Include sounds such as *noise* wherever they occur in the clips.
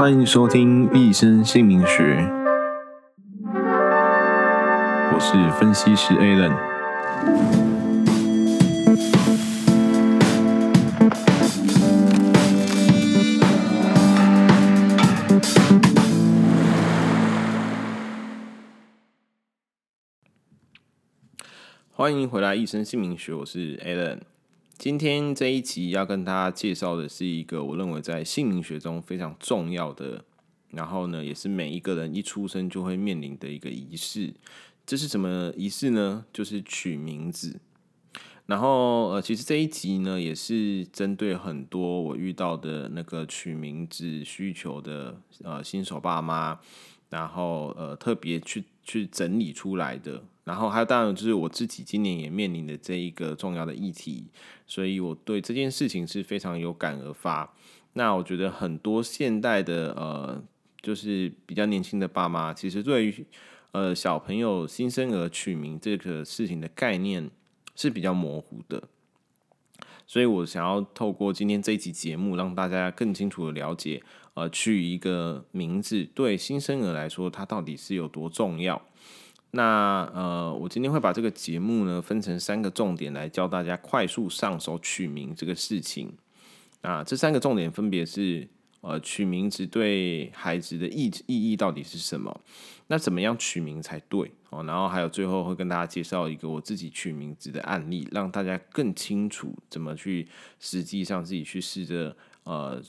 欢迎收听《一生姓名学》，我是分析师 Alan。欢迎回来《一生姓名学》，我是 Alan。今天这一集要跟大家介绍的是一个我认为在姓名学中非常重要的，然后呢，也是每一个人一出生就会面临的一个仪式。这是什么仪式呢？就是取名字。然后呃，其实这一集呢，也是针对很多我遇到的那个取名字需求的呃新手爸妈，然后呃特别去去整理出来的。然后还有当然就是我自己今年也面临的这一个重要的议题，所以我对这件事情是非常有感而发。那我觉得很多现代的呃，就是比较年轻的爸妈，其实对于呃小朋友新生儿取名这个事情的概念是比较模糊的。所以我想要透过今天这一集节目，让大家更清楚的了解，呃，取一个名字对新生儿来说，它到底是有多重要。那呃，我今天会把这个节目呢分成三个重点来教大家快速上手取名这个事情。啊，这三个重点分别是呃，取名字对孩子的意意义到底是什么？那怎么样取名才对？哦，然后还有最后会跟大家介绍一个我自己取名字的案例，让大家更清楚怎么去实际上自己去试着呃，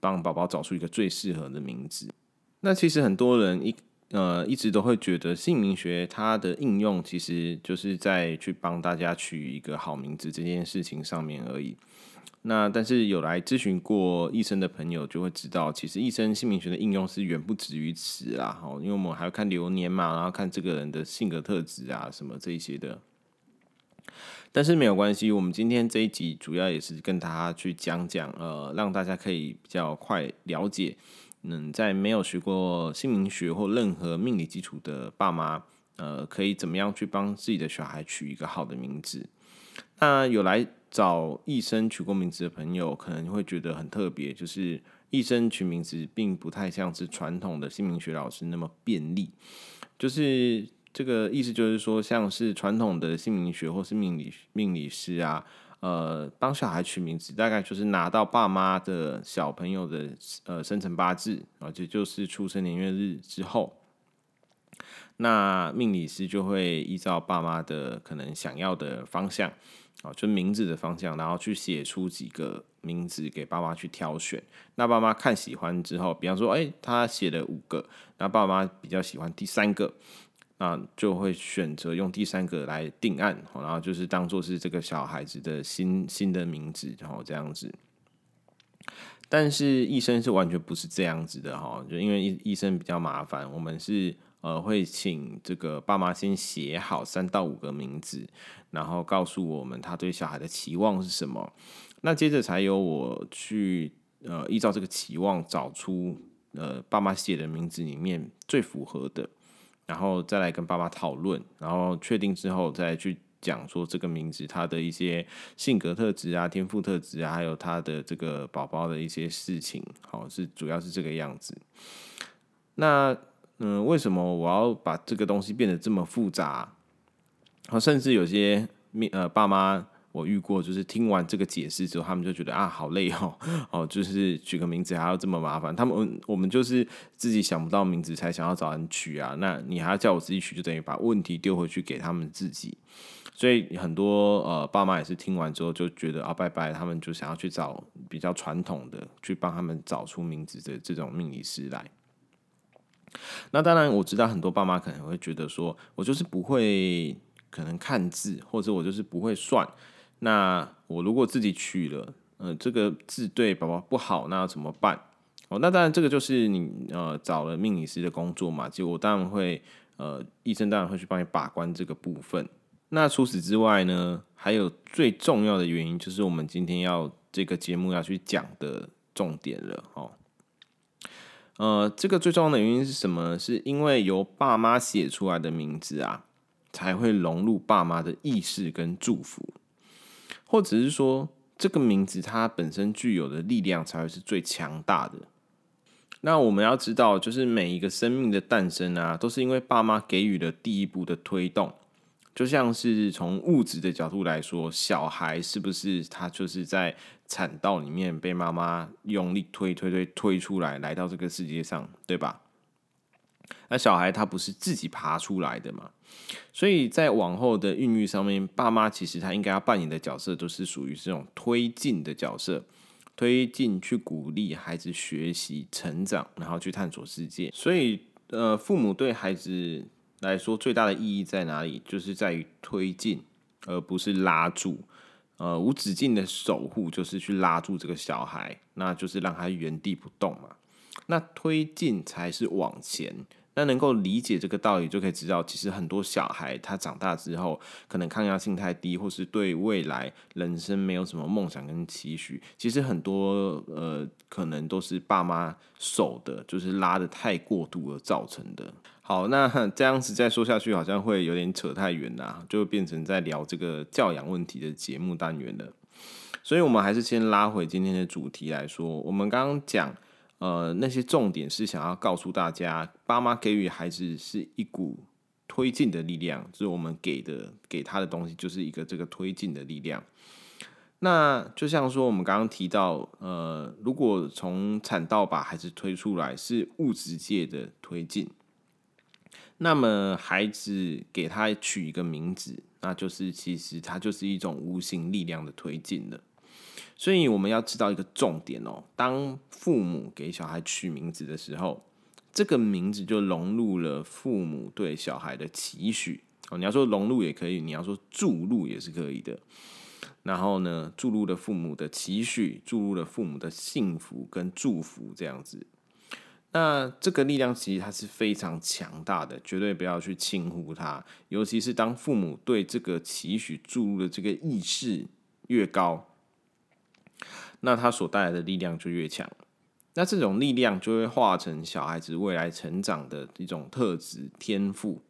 帮宝宝找出一个最适合的名字。那其实很多人一呃，一直都会觉得姓名学它的应用其实就是在去帮大家取一个好名字这件事情上面而已。那但是有来咨询过医生的朋友就会知道，其实医生姓名学的应用是远不止于此啦。哈，因为我们还要看流年嘛，然后看这个人的性格特质啊什么这一些的。但是没有关系，我们今天这一集主要也是跟大家去讲讲，呃，让大家可以比较快了解。嗯，在没有学过姓名学或任何命理基础的爸妈，呃，可以怎么样去帮自己的小孩取一个好的名字？那有来找一生取过名字的朋友，可能会觉得很特别，就是一生取名字并不太像是传统的姓名学老师那么便利。就是这个意思，就是说，像是传统的姓名学或是命理命理师啊。呃，帮小孩取名字，大概就是拿到爸妈的小朋友的呃生辰八字啊，这就是出生年月日之后，那命理师就会依照爸妈的可能想要的方向啊，就名字的方向，然后去写出几个名字给爸妈去挑选。那爸妈看喜欢之后，比方说，哎，他写了五个，那爸妈比较喜欢第三个。那就会选择用第三个来定案，然后就是当做是这个小孩子的新新的名字，然后这样子。但是医生是完全不是这样子的哈，就因为医医生比较麻烦，我们是呃会请这个爸妈先写好三到五个名字，然后告诉我们他对小孩的期望是什么，那接着才由我去呃依照这个期望找出呃爸妈写的名字里面最符合的。然后再来跟爸妈讨论，然后确定之后再去讲说这个名字他的一些性格特质啊、天赋特质啊，还有他的这个宝宝的一些事情，好，是主要是这个样子。那嗯，为什么我要把这个东西变得这么复杂？好，甚至有些呃爸妈。我遇过，就是听完这个解释之后，他们就觉得啊，好累哦，哦，就是取个名字还要这么麻烦。他们我们就是自己想不到名字才想要找人取啊，那你还要叫我自己取，就等于把问题丢回去给他们自己。所以很多呃爸妈也是听完之后就觉得啊，拜拜，他们就想要去找比较传统的，去帮他们找出名字的这种命理师来。那当然，我知道很多爸妈可能会觉得说，我就是不会可能看字，或者我就是不会算。那我如果自己取了，呃，这个字对宝宝不好，那要怎么办？哦，那当然这个就是你呃找了命理师的工作嘛，就我当然会呃医生当然会去帮你把关这个部分。那除此之外呢，还有最重要的原因就是我们今天要这个节目要去讲的重点了哦。呃，这个最重要的原因是什么？是因为由爸妈写出来的名字啊，才会融入爸妈的意识跟祝福。或者是说，这个名字它本身具有的力量才会是最强大的。那我们要知道，就是每一个生命的诞生啊，都是因为爸妈给予了第一步的推动。就像是从物质的角度来说，小孩是不是他就是在产道里面被妈妈用力推推推推出来，来到这个世界上，对吧？那小孩他不是自己爬出来的嘛？所以在往后的孕育上面，爸妈其实他应该要扮演的角色，都是属于这种推进的角色，推进去鼓励孩子学习成长，然后去探索世界。所以，呃，父母对孩子。来说最大的意义在哪里？就是在于推进，而不是拉住。呃，无止境的守护就是去拉住这个小孩，那就是让他原地不动嘛。那推进才是往前。那能够理解这个道理，就可以知道，其实很多小孩他长大之后，可能抗压性太低，或是对未来人生没有什么梦想跟期许。其实很多呃，可能都是爸妈手的，就是拉得太过度而造成的。好，那 *laughs* 这样子再说下去，好像会有点扯太远啦，就变成在聊这个教养问题的节目单元了。所以，我们还是先拉回今天的主题来说，我们刚刚讲。呃，那些重点是想要告诉大家，爸妈给予孩子是一股推进的力量，就是我们给的给他的东西，就是一个这个推进的力量。那就像说，我们刚刚提到，呃，如果从产道把孩子推出来是物质界的推进，那么孩子给他取一个名字，那就是其实它就是一种无形力量的推进了。所以我们要知道一个重点哦，当父母给小孩取名字的时候，这个名字就融入了父母对小孩的期许哦。你要说融入也可以，你要说注入也是可以的。然后呢，注入了父母的期许，注入了父母的幸福跟祝福这样子。那这个力量其实它是非常强大的，绝对不要去轻忽它。尤其是当父母对这个期许注入的这个意识越高。那他所带来的力量就越强，那这种力量就会化成小孩子未来成长的一种特质天赋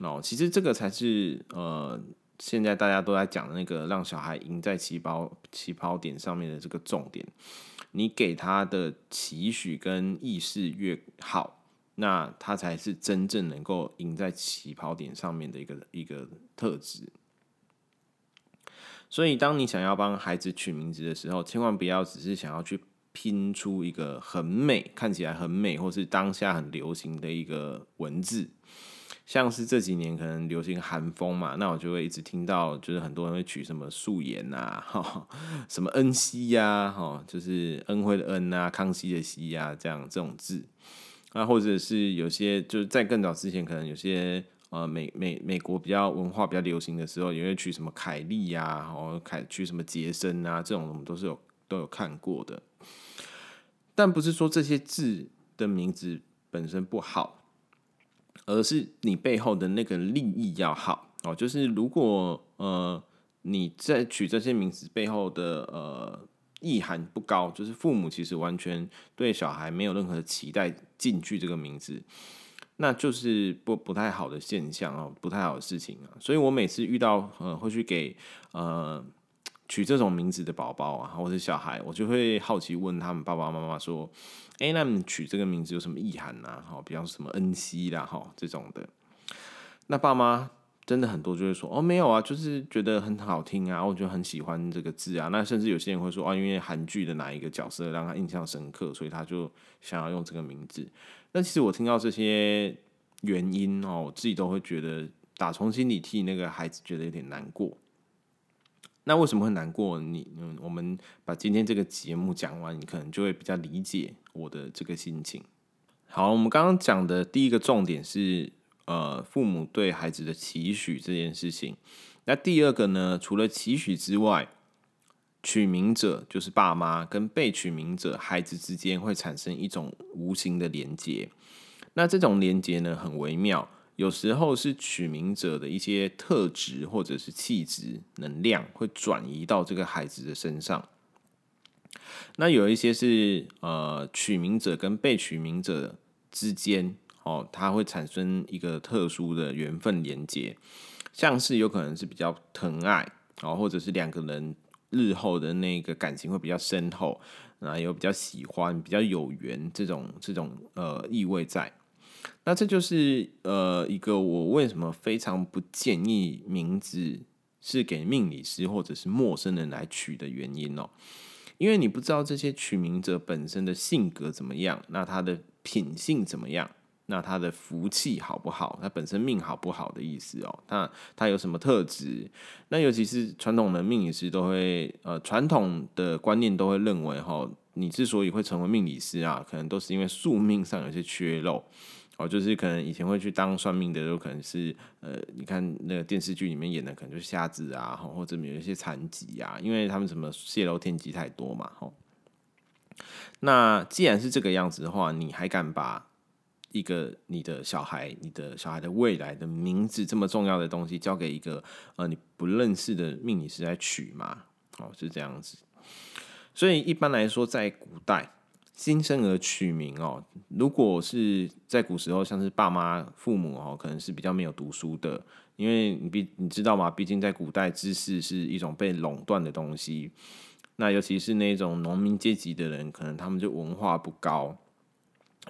哦。其实这个才是呃，现在大家都在讲的那个让小孩赢在起跑起跑点上面的这个重点。你给他的期许跟意识越好，那他才是真正能够赢在起跑点上面的一个一个特质。所以，当你想要帮孩子取名字的时候，千万不要只是想要去拼出一个很美、看起来很美，或是当下很流行的一个文字。像是这几年可能流行韩风嘛，那我就会一直听到，就是很多人会取什么素颜啊，哈，什么恩熙呀，哈，就是恩惠的恩啊，康熙的熙呀，这样这种字。那或者是有些就是在更早之前，可能有些。呃，美美美国比较文化比较流行的时候，也会取什么凯莉呀、啊，然后凯取什么杰森啊，这种我们都是有都有看过的。但不是说这些字的名字本身不好，而是你背后的那个利益要好哦。就是如果呃你在取这些名字背后的呃意涵不高，就是父母其实完全对小孩没有任何期待进去这个名字。那就是不不太好的现象哦，不太好的事情啊。所以我每次遇到呃会去给呃取这种名字的宝宝啊，或者小孩，我就会好奇问他们爸爸妈妈说：“哎，那你取这个名字有什么意涵呢？哈，比方说什么恩熙啦，哈这种的。”那爸妈真的很多就会说：“哦，没有啊，就是觉得很好听啊，我就很喜欢这个字啊。”那甚至有些人会说：“啊，因为韩剧的哪一个角色让他印象深刻，所以他就想要用这个名字。”那其实我听到这些原因哦，我自己都会觉得打从心里替那个孩子觉得有点难过。那为什么会难过？你嗯，我们把今天这个节目讲完，你可能就会比较理解我的这个心情。好，我们刚刚讲的第一个重点是呃，父母对孩子的期许这件事情。那第二个呢，除了期许之外，取名者就是爸妈跟被取名者孩子之间会产生一种无形的连接，那这种连接呢，很微妙，有时候是取名者的一些特质或者是气质能量会转移到这个孩子的身上，那有一些是呃取名者跟被取名者之间哦，它会产生一个特殊的缘分连接，像是有可能是比较疼爱哦，或者是两个人。日后的那个感情会比较深厚，啊，有比较喜欢、比较有缘这种这种呃意味在。那这就是呃一个我为什么非常不建议名字是给命理师或者是陌生人来取的原因哦，因为你不知道这些取名者本身的性格怎么样，那他的品性怎么样。那他的福气好不好？他本身命好不好的意思哦。那他有什么特质？那尤其是传统的命理师都会，呃，传统的观念都会认为，哈，你之所以会成为命理师啊，可能都是因为宿命上有些缺漏，哦，就是可能以前会去当算命的，都可能是，呃，你看那个电视剧里面演的，可能就是瞎子啊，或者有一些残疾啊，因为他们什么泄露天机太多嘛，哈。那既然是这个样子的话，你还敢把？一个你的小孩，你的小孩的未来的名字这么重要的东西，交给一个呃你不认识的命理师来取嘛？哦，是这样子。所以一般来说，在古代新生儿取名哦，如果是在古时候，像是爸妈、父母哦，可能是比较没有读书的，因为你毕你知道吗？毕竟在古代，知识是一种被垄断的东西。那尤其是那种农民阶级的人，可能他们就文化不高。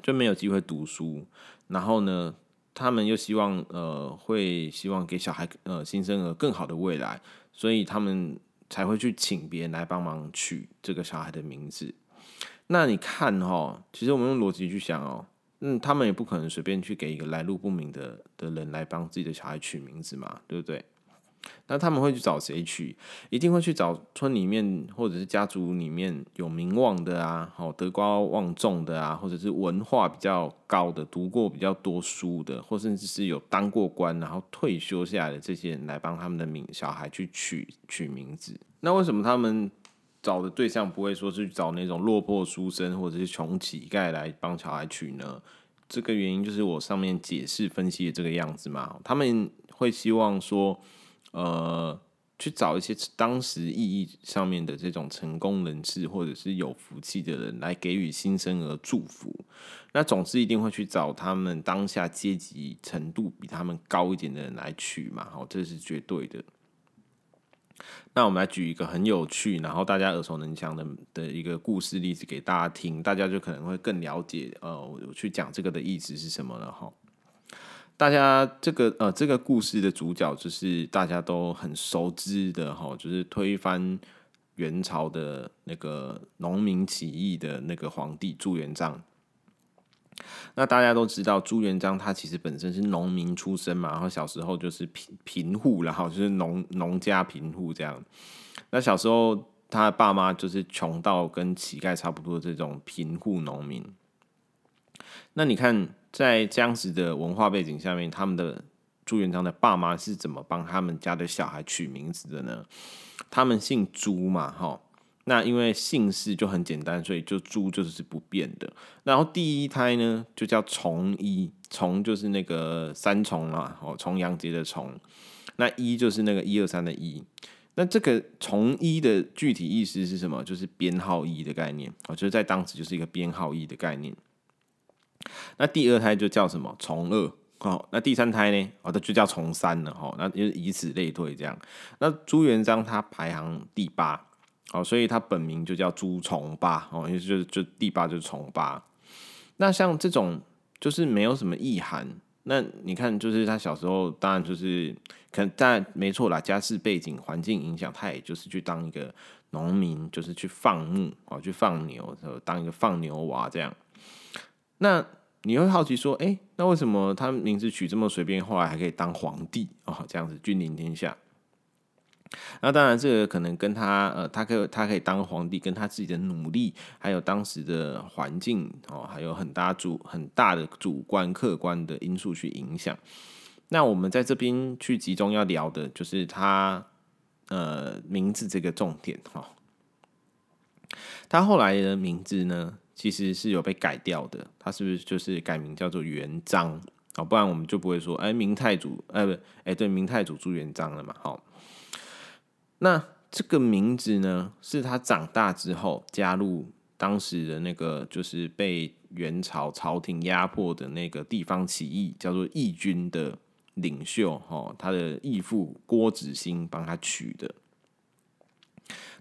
就没有机会读书，然后呢，他们又希望呃会希望给小孩呃新生儿更好的未来，所以他们才会去请别人来帮忙取这个小孩的名字。那你看哦，其实我们用逻辑去想哦，嗯，他们也不可能随便去给一个来路不明的的人来帮自己的小孩取名字嘛，对不对？那他们会去找谁取？一定会去找村里面或者是家族里面有名望的啊，好德高望重的啊，或者是文化比较高的、读过比较多书的，或甚至是有当过官然后退休下来的这些人来帮他们的名小孩去取取名字。那为什么他们找的对象不会说是找那种落魄书生或者是穷乞丐来帮小孩取呢？这个原因就是我上面解释分析的这个样子嘛，他们会希望说。呃，去找一些当时意义上面的这种成功人士，或者是有福气的人来给予新生儿祝福。那总是一定会去找他们当下阶级程度比他们高一点的人来取嘛，好，这是绝对的。那我们来举一个很有趣，然后大家耳熟能详的的一个故事例子给大家听，大家就可能会更了解，呃，我去讲这个的意思是什么了哈。大家这个呃，这个故事的主角就是大家都很熟知的哈，就是推翻元朝的那个农民起义的那个皇帝朱元璋。那大家都知道朱元璋他其实本身是农民出身嘛，然后小时候就是贫贫户，然后就是农农家贫户这样。那小时候他的爸妈就是穷到跟乞丐差不多这种贫户农民。那你看。在这样子的文化背景下面，他们的朱元璋的爸妈是怎么帮他们家的小孩取名字的呢？他们姓朱嘛，哈，那因为姓氏就很简单，所以就朱就是不变的。然后第一胎呢，就叫重一，重就是那个三重啊，哦，重阳节的重，那一就是那个一二三的一。那这个重一的具体意思是什么？就是编号一的概念，哦，就是在当时就是一个编号一的概念。那第二胎就叫什么？重二哦。那第三胎呢？哦，它就叫重三了哈。那就是以此类推这样。那朱元璋他排行第八，哦，所以他本名就叫朱重八哦，因为就就第八就是重八。那像这种就是没有什么意涵。那你看，就是他小时候当然就是可能当然没错啦，家世背景环境影响，他也就是去当一个农民，就是去放牧哦，去放牛，当一个放牛娃这样。那你会好奇说，哎、那为什么他名字取这么随便，后来还可以当皇帝哦？这样子君临天下。那当然，这个可能跟他呃，他可他可以当皇帝，跟他自己的努力，还有当时的环境哦，还有很大主很大的主观客观的因素去影响。那我们在这边去集中要聊的就是他呃名字这个重点哈、哦。他后来的名字呢？其实是有被改掉的，他是不是就是改名叫做元璋？啊，不然我们就不会说，哎，明太祖，哎不，哎对，明太祖朱元璋了嘛。好，那这个名字呢，是他长大之后加入当时的那个，就是被元朝朝廷压迫的那个地方起义，叫做义军的领袖，哈，他的义父郭子兴帮他取的。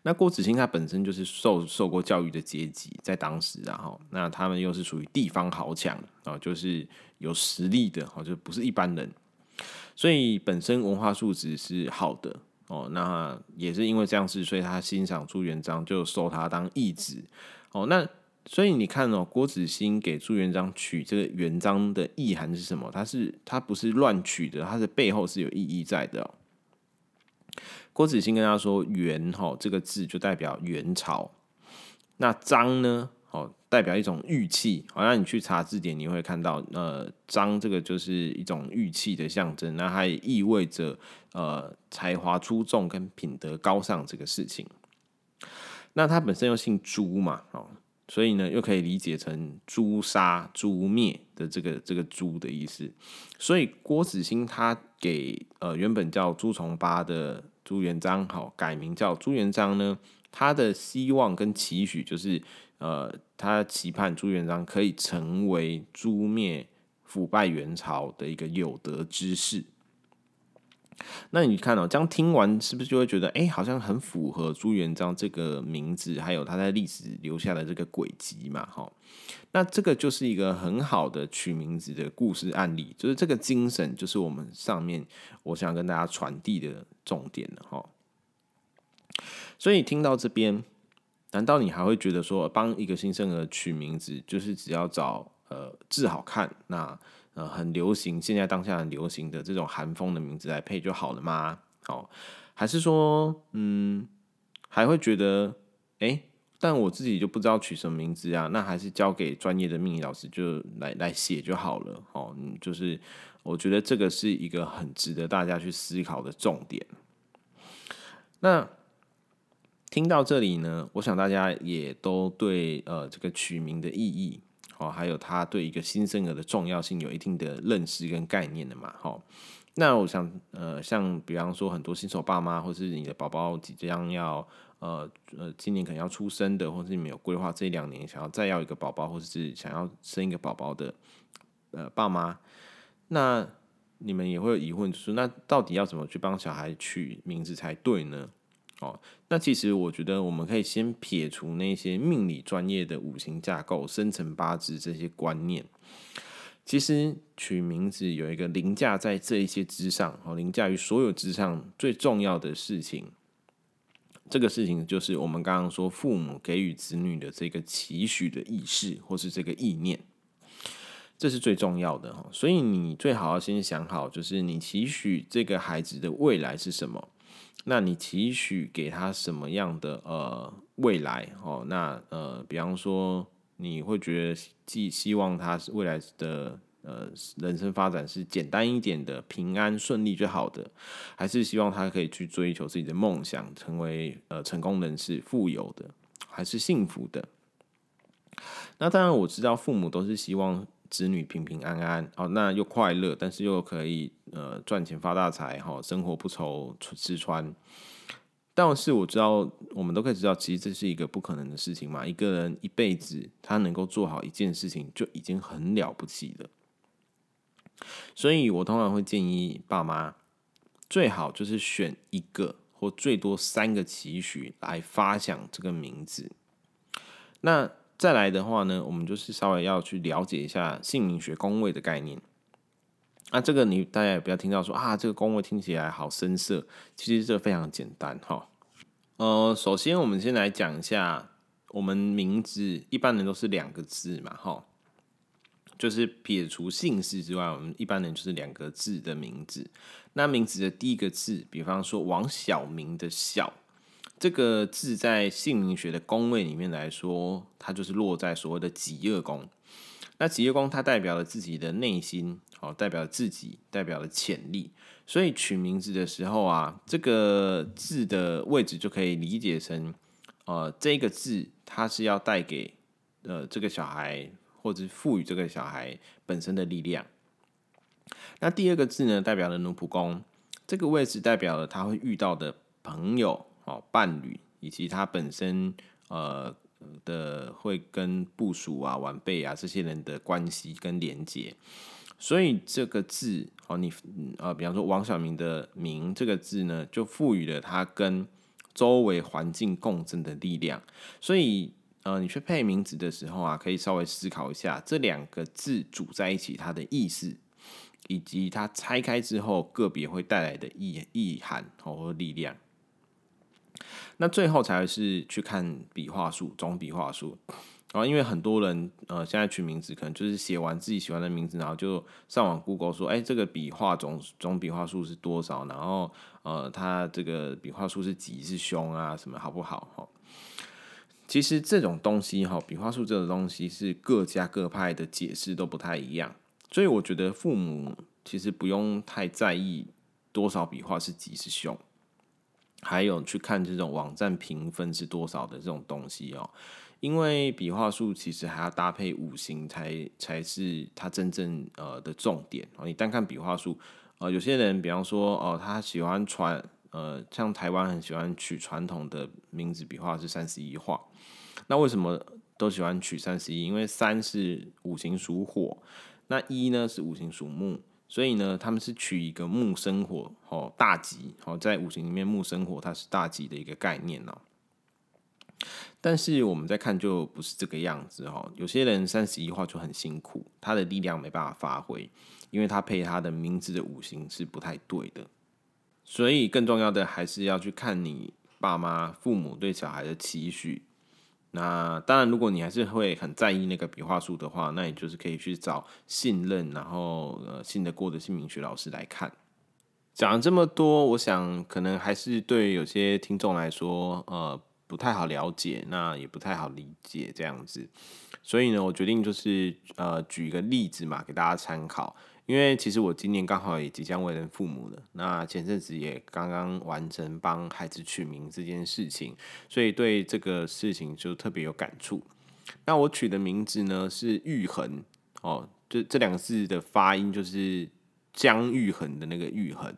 那郭子兴他本身就是受受过教育的阶级，在当时啊哈，那他们又是属于地方豪强啊，就是有实力的，哈，就不是一般人，所以本身文化素质是好的哦。那也是因为这样子，所以他欣赏朱元璋，就收他当义子哦。那所以你看哦，郭子兴给朱元璋取这个元璋的意涵是什么？他是他不是乱取的，他的背后是有意义在的。郭子兴跟他说：“元哈这个字就代表元朝，那璋呢？哦，代表一种玉器。好像你去查字典，你会看到，呃，璋这个就是一种玉器的象征。那它也意味着呃才华出众跟品德高尚这个事情。那他本身又姓朱嘛，哦。”所以呢，又可以理解成诛杀、诛灭的这个这个“诛”的意思。所以郭子兴他给呃原本叫朱重八的朱元璋好改名叫朱元璋呢，他的希望跟期许就是呃，他期盼朱元璋可以成为诛灭腐败元朝的一个有德之士。那你看哦，这样听完是不是就会觉得，哎，好像很符合朱元璋这个名字，还有他在历史留下的这个轨迹嘛？哈，那这个就是一个很好的取名字的故事案例，就是这个精神，就是我们上面我想跟大家传递的重点了哈。所以听到这边，难道你还会觉得说，帮一个新生儿取名字，就是只要找呃字好看那？呃，很流行，现在当下很流行的这种韩风的名字来配就好了吗？哦，还是说，嗯，还会觉得，哎、但我自己就不知道取什么名字啊？那还是交给专业的命理老师就来来写就好了。哦，嗯，就是我觉得这个是一个很值得大家去思考的重点。那听到这里呢，我想大家也都对呃这个取名的意义。哦，还有他对一个新生儿的重要性有一定的认识跟概念的嘛？好，那我想，呃，像比方说很多新手爸妈，或是你的宝宝即将要，呃呃，今年可能要出生的，或是你们有规划这两年想要再要一个宝宝，或者是想要生一个宝宝的，呃，爸妈，那你们也会有疑问，就是那到底要怎么去帮小孩取名字才对呢？哦，那其实我觉得我们可以先撇除那些命理专业的五行架构、生辰八字这些观念。其实取名字有一个凌驾在这一些之上，哦，凌驾于所有之上最重要的事情。这个事情就是我们刚刚说父母给予子女的这个期许的意识，或是这个意念，这是最重要的。所以你最好要先想好，就是你期许这个孩子的未来是什么。那你期许给他什么样的呃未来？哦，那呃，比方说，你会觉得既希望他未来的呃人生发展是简单一点的、平安顺利就好的，还是希望他可以去追求自己的梦想，成为呃成功人士、富有的，还是幸福的？那当然，我知道父母都是希望。子女平平安安哦，那又快乐，但是又可以呃赚钱发大财哈，生活不愁吃穿。但是我知道，我们都可以知道，其实这是一个不可能的事情嘛。一个人一辈子他能够做好一件事情，就已经很了不起了。所以我通常会建议爸妈，最好就是选一个或最多三个期许来发想这个名字。那再来的话呢，我们就是稍微要去了解一下姓名学宫位的概念。那这个你大家也不要听到说啊，这个宫位听起来好深涩，其实这个非常简单哈。呃，首先我们先来讲一下，我们名字一般人都是两个字嘛，哈，就是撇除姓氏之外，我们一般人就是两个字的名字。那名字的第一个字，比方说王晓明的晓。这个字在姓名学的宫位里面来说，它就是落在所谓的己亥宫。那己亥宫它代表了自己的内心，哦，代表自己，代表了潜力。所以取名字的时候啊，这个字的位置就可以理解成，呃，这个字它是要带给呃这个小孩，或者赋予这个小孩本身的力量。那第二个字呢，代表了奴仆宫，这个位置代表了他会遇到的朋友。哦，伴侣以及他本身呃的会跟部属啊、晚辈啊这些人的关系跟连接，所以这个字哦，你呃，比方说王晓明的明这个字呢，就赋予了他跟周围环境共振的力量。所以，呃，你去配名字的时候啊，可以稍微思考一下这两个字组在一起它的意思，以及它拆开之后个别会带来的意意涵和力量。那最后才是去看笔画数，总笔画数。然后，因为很多人呃现在取名字，可能就是写完自己喜欢的名字，然后就上网 Google 说，哎，这个笔画总总笔画数是多少？然后呃，它这个笔画数是吉是凶啊？什么好不好？哈，其实这种东西哈，笔画数这种东西是各家各派的解释都不太一样，所以我觉得父母其实不用太在意多少笔画是吉是凶。还有去看这种网站评分是多少的这种东西哦，因为笔画数其实还要搭配五行才才是它真正呃的重点哦。你单看笔画数，呃，有些人比方说哦，他喜欢传呃，像台湾很喜欢取传统的名字笔画是三十一画，那为什么都喜欢取三十一？因为三是五行属火，那一呢是五行属木。所以呢，他们是取一个木生火，哦，大吉，哦，在五行里面木生火，它是大吉的一个概念哦。但是我们在看就不是这个样子哈，有些人三十一画就很辛苦，他的力量没办法发挥，因为他配他的名字的五行是不太对的。所以更重要的还是要去看你爸妈、父母对小孩的期许。那当然，如果你还是会很在意那个笔画数的话，那你就是可以去找信任，然后呃信得过的姓名学老师来看。讲了这么多，我想可能还是对有些听众来说，呃不太好了解，那也不太好理解这样子。所以呢，我决定就是呃举一个例子嘛，给大家参考。因为其实我今年刚好也即将为人父母了，那前阵子也刚刚完成帮孩子取名这件事情，所以对这个事情就特别有感触。那我取的名字呢是玉衡哦，这这两个字的发音就是姜玉恒的那个玉恒。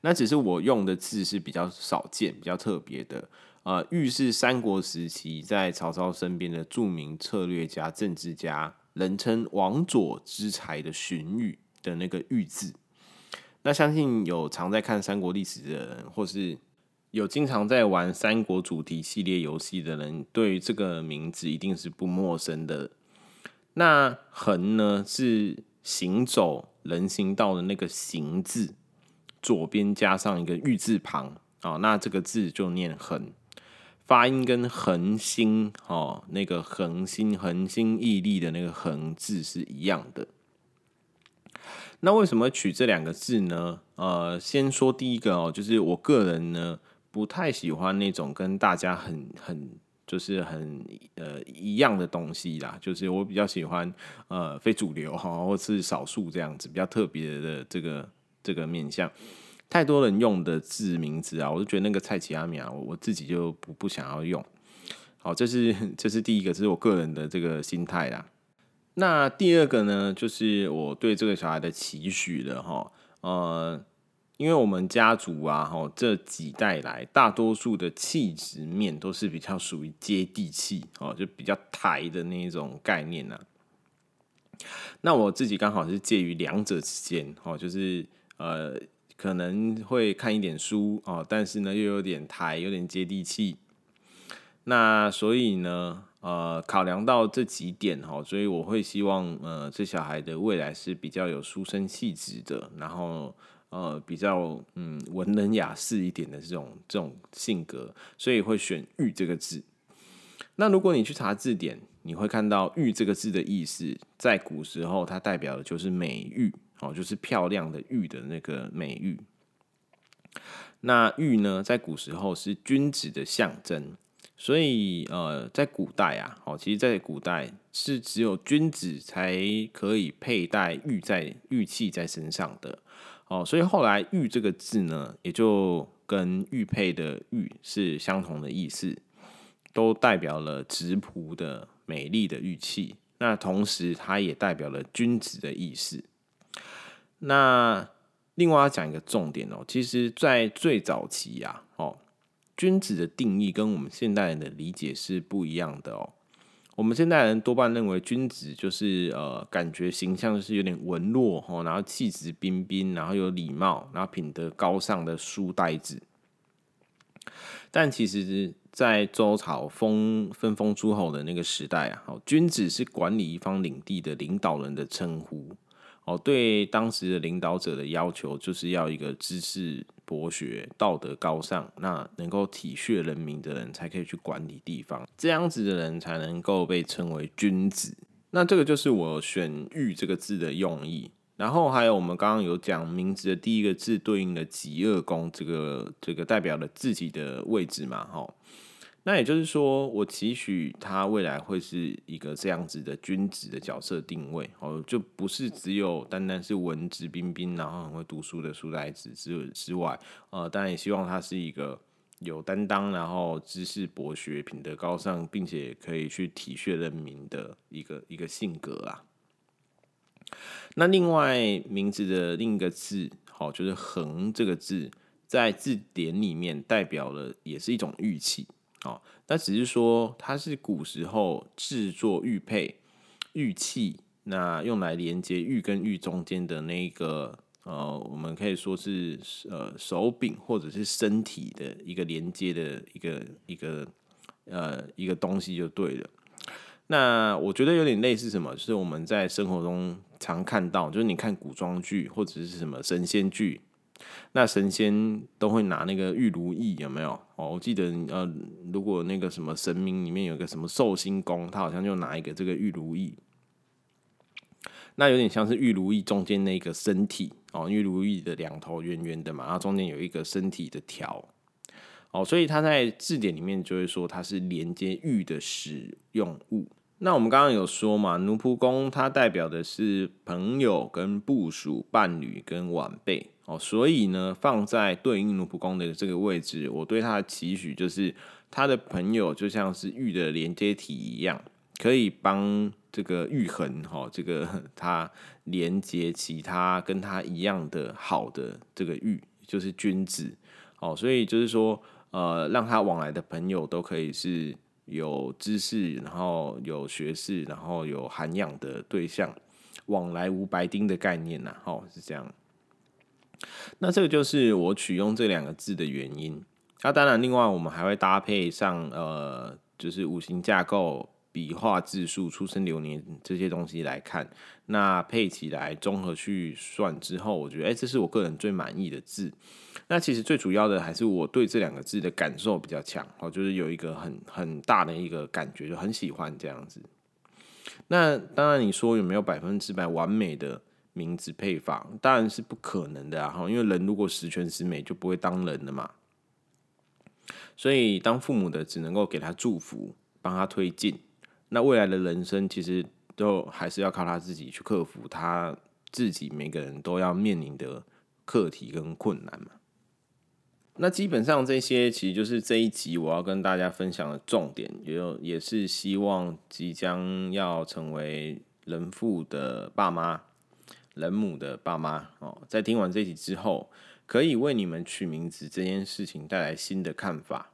那只是我用的字是比较少见、比较特别的。呃，玉是三国时期在曹操身边的著名策略家、政治家。人称王佐之才的荀彧的那个彧字，那相信有常在看三国历史的人，或是有经常在玩三国主题系列游戏的人，对于这个名字一定是不陌生的。那横呢，是行走人行道的那个行字，左边加上一个玉字旁，哦，那这个字就念横。发音跟恒心哦，那个恒心、恒心毅力的那个恒字是一样的。那为什么取这两个字呢？呃，先说第一个哦，就是我个人呢不太喜欢那种跟大家很很就是很呃一样的东西啦，就是我比较喜欢呃非主流哈，或是少数这样子比较特别的这个这个面向。太多人用的字名字啊，我就觉得那个蔡奇阿米啊，我我自己就不不想要用。好，这是 *laughs* 这是第一个，这是我个人的这个心态啦。那第二个呢，就是我对这个小孩的期许了哈。呃，因为我们家族啊，哈这几代来，大多数的气质面都是比较属于接地气哦，就比较台的那一种概念呐。那我自己刚好是介于两者之间哦，就是呃。可能会看一点书哦，但是呢又有点台，有点接地气。那所以呢，呃，考量到这几点哈，所以我会希望呃，这小孩的未来是比较有书生气质的，然后呃，比较嗯文人雅士一点的这种这种性格，所以会选“玉”这个字。那如果你去查字典，你会看到“玉”这个字的意思，在古时候它代表的就是美玉。哦，就是漂亮的玉的那个美玉。那玉呢，在古时候是君子的象征，所以呃，在古代啊，哦，其实，在古代是只有君子才可以佩戴玉在玉器在身上的。哦，所以后来“玉”这个字呢，也就跟玉佩的“玉”是相同的意思，都代表了质朴的美丽的玉器。那同时，它也代表了君子的意思。那另外要讲一个重点哦，其实，在最早期呀，哦，君子的定义跟我们现代人的理解是不一样的哦。我们现代人多半认为君子就是呃，感觉形象是有点文弱哦，然后气质彬彬，然后有礼貌，然后品德高尚的书呆子。但其实，在周朝封分封诸侯的那个时代啊，君子是管理一方领地的领导人的称呼。哦，对当时的领导者的要求，就是要一个知识博学、道德高尚，那能够体恤人民的人，才可以去管理地方。这样子的人才能够被称为君子。那这个就是我选“玉”这个字的用意。然后还有我们刚刚有讲名字的第一个字对应的己二宫，这个这个代表了自己的位置嘛，哈。那也就是说，我期许他未来会是一个这样子的君子的角色定位，哦，就不是只有单单是文质彬彬，然后很会读书的书呆子之之外，呃，当然也希望他是一个有担当，然后知识博学、品德高尚，并且可以去体恤人民的一个一个性格啊。那另外名字的另一个字，好，就是“衡”这个字，在字典里面代表了也是一种玉器，哦，那只是说它是古时候制作玉佩、玉器，那用来连接玉跟玉中间的那个呃，我们可以说是呃手柄或者是身体的一个连接的一个一个呃一个东西就对了。那我觉得有点类似什么，就是我们在生活中常看到，就是你看古装剧或者是什么神仙剧，那神仙都会拿那个玉如意，有没有？哦，我记得呃，如果那个什么神明里面有个什么寿星公，他好像就拿一个这个玉如意，那有点像是玉如意中间那个身体哦，玉如意的两头圆圆的嘛，然后中间有一个身体的条。哦，所以它在字典里面就会说它是连接玉的使用物。那我们刚刚有说嘛，奴仆宫它代表的是朋友、跟部属、伴侣跟晚辈。哦，所以呢，放在对应奴仆宫的这个位置，我对他的期许就是，他的朋友就像是玉的连接体一样，可以帮这个玉衡哈，这个他连接其他跟他一样的好的这个玉，就是君子。哦，所以就是说。呃，让他往来的朋友都可以是有知识，然后有学识，然后有涵养的对象，往来无白丁的概念呐，哦，是这样。那这个就是我取用这两个字的原因。那当然，另外我们还会搭配上呃，就是五行架构、笔画字数、出生流年这些东西来看，那配起来综合去算之后，我觉得，哎，这是我个人最满意的字。那其实最主要的还是我对这两个字的感受比较强，哦，就是有一个很很大的一个感觉，就很喜欢这样子。那当然，你说有没有百分之百完美的名字配方？当然是不可能的啊，因为人如果十全十美，就不会当人了嘛。所以当父母的只能够给他祝福，帮他推进。那未来的人生其实都还是要靠他自己去克服，他自己每个人都要面临的课题跟困难嘛。那基本上这些其实就是这一集我要跟大家分享的重点，也有也是希望即将要成为人父的爸妈、人母的爸妈哦，在听完这集之后，可以为你们取名字这件事情带来新的看法。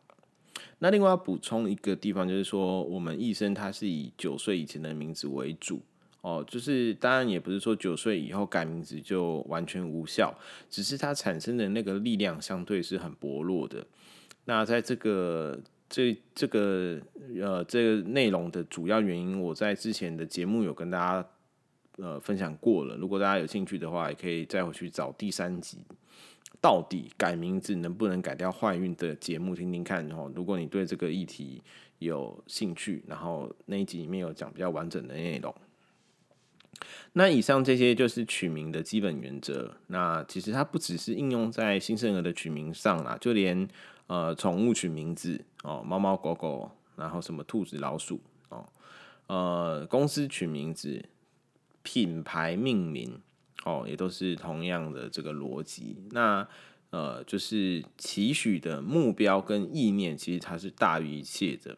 那另外要补充一个地方，就是说我们一生它是以九岁以前的名字为主。哦，就是当然也不是说九岁以后改名字就完全无效，只是它产生的那个力量相对是很薄弱的。那在这个这这个呃这个内容的主要原因，我在之前的节目有跟大家呃分享过了。如果大家有兴趣的话，也可以再回去找第三集，到底改名字能不能改掉坏运的节目听听看。哦，如果你对这个议题有兴趣，然后那一集里面有讲比较完整的内容。那以上这些就是取名的基本原则。那其实它不只是应用在新生儿的取名上啦，就连呃宠物取名字哦，猫猫狗狗，然后什么兔子老鼠哦，呃公司取名字、品牌命名哦，也都是同样的这个逻辑。那呃就是期许的目标跟意念，其实它是大于一切的。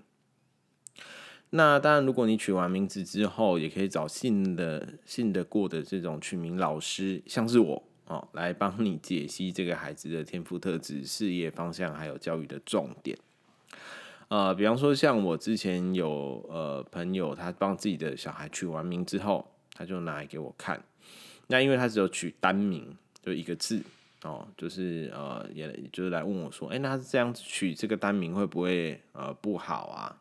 那当然，如果你取完名字之后，也可以找信的信得过的这种取名老师，像是我哦，来帮你解析这个孩子的天赋特质、事业方向，还有教育的重点。呃，比方说像我之前有呃朋友，他帮自己的小孩取完名之后，他就拿来给我看。那因为他只有取单名，就一个字，哦，就是呃，也就是来问我说，哎，那这样取这个单名会不会呃不好啊？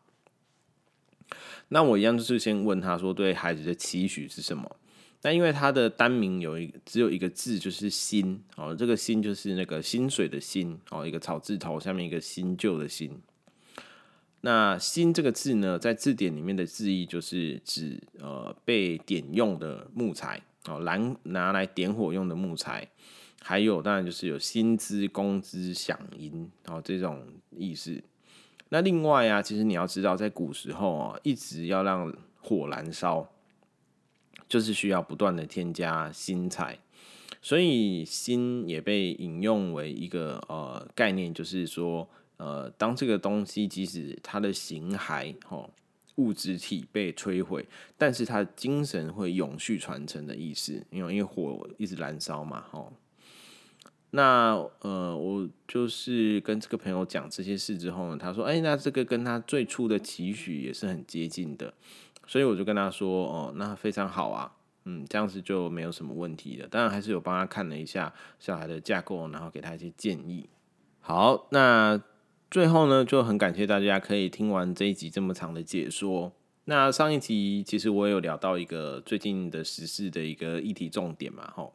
那我一样就是先问他说，对孩子的期许是什么？那因为他的单名有一只有一个字，就是“新”哦，这个“新”就是那个薪水的“薪”哦，一个草字头下面一个新旧的“新”。那“新”这个字呢，在字典里面的字义就是指呃被点用的木材哦，燃拿来点火用的木材。还有当然就是有薪资、工资、饗银哦这种意思。那另外啊，其实你要知道，在古时候啊，一直要让火燃烧。就是需要不断的添加新材，所以新也被引用为一个呃概念，就是说呃，当这个东西即使它的形骸哦物质体被摧毁，但是它的精神会永续传承的意思，因为因为火一直燃烧嘛，吼。那呃，我就是跟这个朋友讲这些事之后呢，他说，哎，那这个跟他最初的期许也是很接近的。所以我就跟他说：“哦，那非常好啊，嗯，这样子就没有什么问题了。当然还是有帮他看了一下小孩的架构，然后给他一些建议。好，那最后呢，就很感谢大家可以听完这一集这么长的解说。那上一集其实我有聊到一个最近的时事的一个议题重点嘛，吼，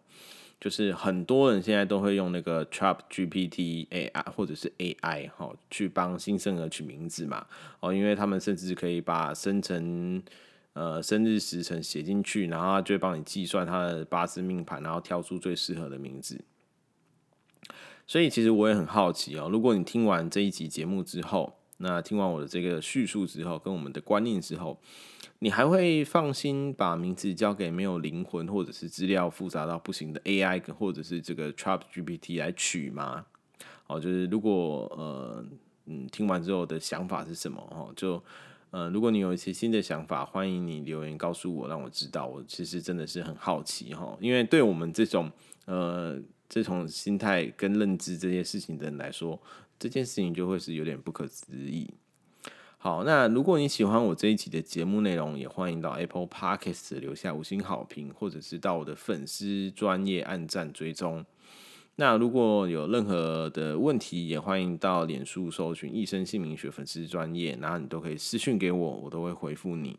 就是很多人现在都会用那个 ChatGPT AI 或者是 AI 哈，去帮新生儿取名字嘛，哦，因为他们甚至可以把生辰呃生日时辰写进去，然后他就会帮你计算他的八字命盘，然后挑出最适合的名字。所以其实我也很好奇哦，如果你听完这一集节目之后，那听完我的这个叙述之后，跟我们的观念之后。你还会放心把名字交给没有灵魂或者是资料复杂到不行的 AI 或者是这个 ChatGPT 来取吗？哦，就是如果呃嗯听完之后的想法是什么？哦，就呃如果你有一些新的想法，欢迎你留言告诉我，让我知道。我其实真的是很好奇哈，因为对我们这种呃这种心态跟认知这些事情的人来说，这件事情就会是有点不可思议。好，那如果你喜欢我这一期的节目内容，也欢迎到 Apple Podcast 留下五星好评，或者是到我的粉丝专业按赞追踪。那如果有任何的问题，也欢迎到脸书搜寻一生姓名学粉丝专业，然后你都可以私讯给我，我都会回复你。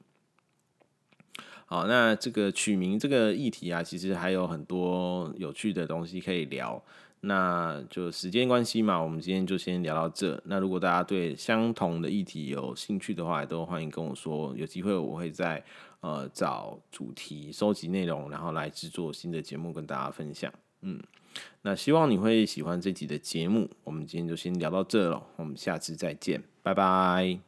好，那这个取名这个议题啊，其实还有很多有趣的东西可以聊。那就时间关系嘛，我们今天就先聊到这。那如果大家对相同的议题有兴趣的话，都欢迎跟我说。有机会我会再呃找主题、收集内容，然后来制作新的节目跟大家分享。嗯，那希望你会喜欢这集的节目。我们今天就先聊到这了，我们下次再见，拜拜。